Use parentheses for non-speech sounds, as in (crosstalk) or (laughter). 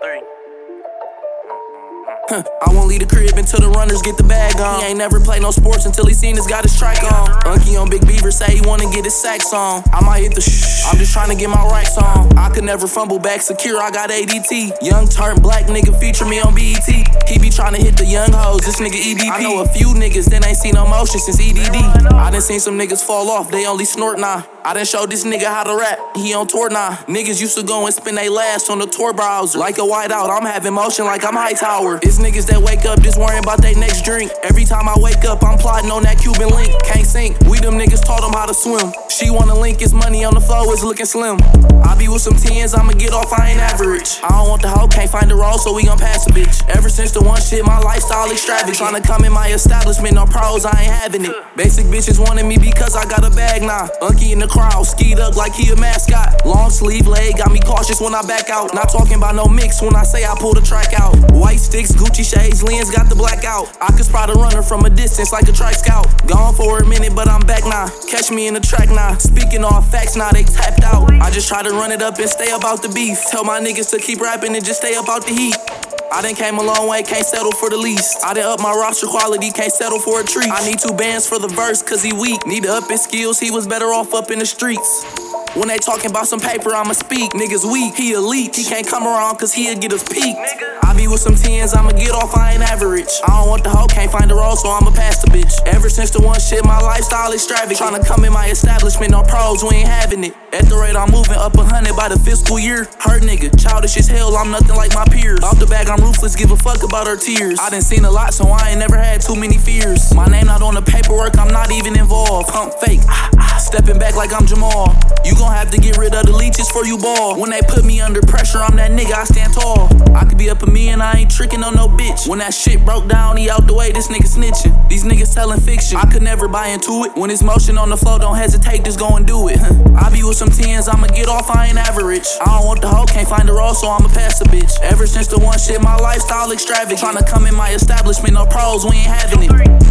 three. I won't leave the crib until the runners get the bag on. He ain't never played no sports until he seen his got his strike on. Unky on Big Beaver say he wanna get his sacks on. I might hit the shh. I'm just trying to get my racks on. I could never fumble back secure. I got ADT. Young turn black nigga feature me on BET. He be trying to hit the young hoes. This nigga EDP. I know a few niggas that ain't seen no motion since EDD. I done seen some niggas fall off. They only snort now. I done showed this nigga how to rap. He on tour now. Niggas used to go and spend they last on the tour browser. Like a whiteout, I'm having motion like I'm high tower. It's niggas that wake up just worrying about their next drink. Every time I wake up, I'm plotting on that Cuban link. Can't sink. We them niggas taught them how to swim. She wanna link his money on the floor, it's looking slim. I be with some tens, I'ma get off, I ain't average. I don't want the hoe, can't find the roll, so we gon' pass a bitch. Ever since the one shit, my lifestyle extravagant. Tryna come in my establishment, no pros, I ain't having it. Basic bitches wanted me because I got a bag now. Unky in the crowd, skied up like he a mascot. Long sleeve leg, got me cautious when I back out. Not talking about no mix when I say I pull the track out. White sticks, Gucci shades, lens got the blackout. I could spot a runner from a distance like a track scout. Gone for a minute, but I'm back now. Catch me in the track now. Speaking all facts now, they tapped out. I just try to run it up and stay about the beef. Tell my niggas to keep rapping and just stay about the heat. I done came a long way, can't settle for the least. I done up my roster quality, can't settle for a treat. I need two bands for the verse, cause he weak. Need to up his skills, he was better off up in the streets. When they talking about some paper, I'ma speak. Niggas weak, he elite. He can't come around cause he'll get us peaked. I be with some tens, I'ma get off, I ain't average. I don't want the hoe, can't find the roll, so I'ma pass the bitch. Ever since the one shit, my lifestyle extravagant. Tryna come in my establishment, no pros, we ain't having it. At the rate I'm moving up a hundred by the fiscal year. Hurt nigga, childish as hell, I'm nothing like my peers. Off the bag, I'm ruthless, give a fuck about her tears. I done seen a lot, so I ain't never had too many fears. Paperwork, I'm not even involved. Pump fake, stepping back like I'm Jamal. You gon' have to get rid of the leeches for you ball. When they put me under pressure, I'm that nigga, I stand tall. I could be up a million, I ain't tricking on no bitch. When that shit broke down, he out the way, this nigga snitching. These niggas telling fiction. I could never buy into it. When it's motion on the floor, don't hesitate, just go and do it. (laughs) I be with some tens, I'ma get off, I ain't average. I don't want the hoe, can't find the roll, so I'ma pass the bitch. Ever since the one shit, my lifestyle extravagant. Tryna come in my establishment, no pros, we ain't having it.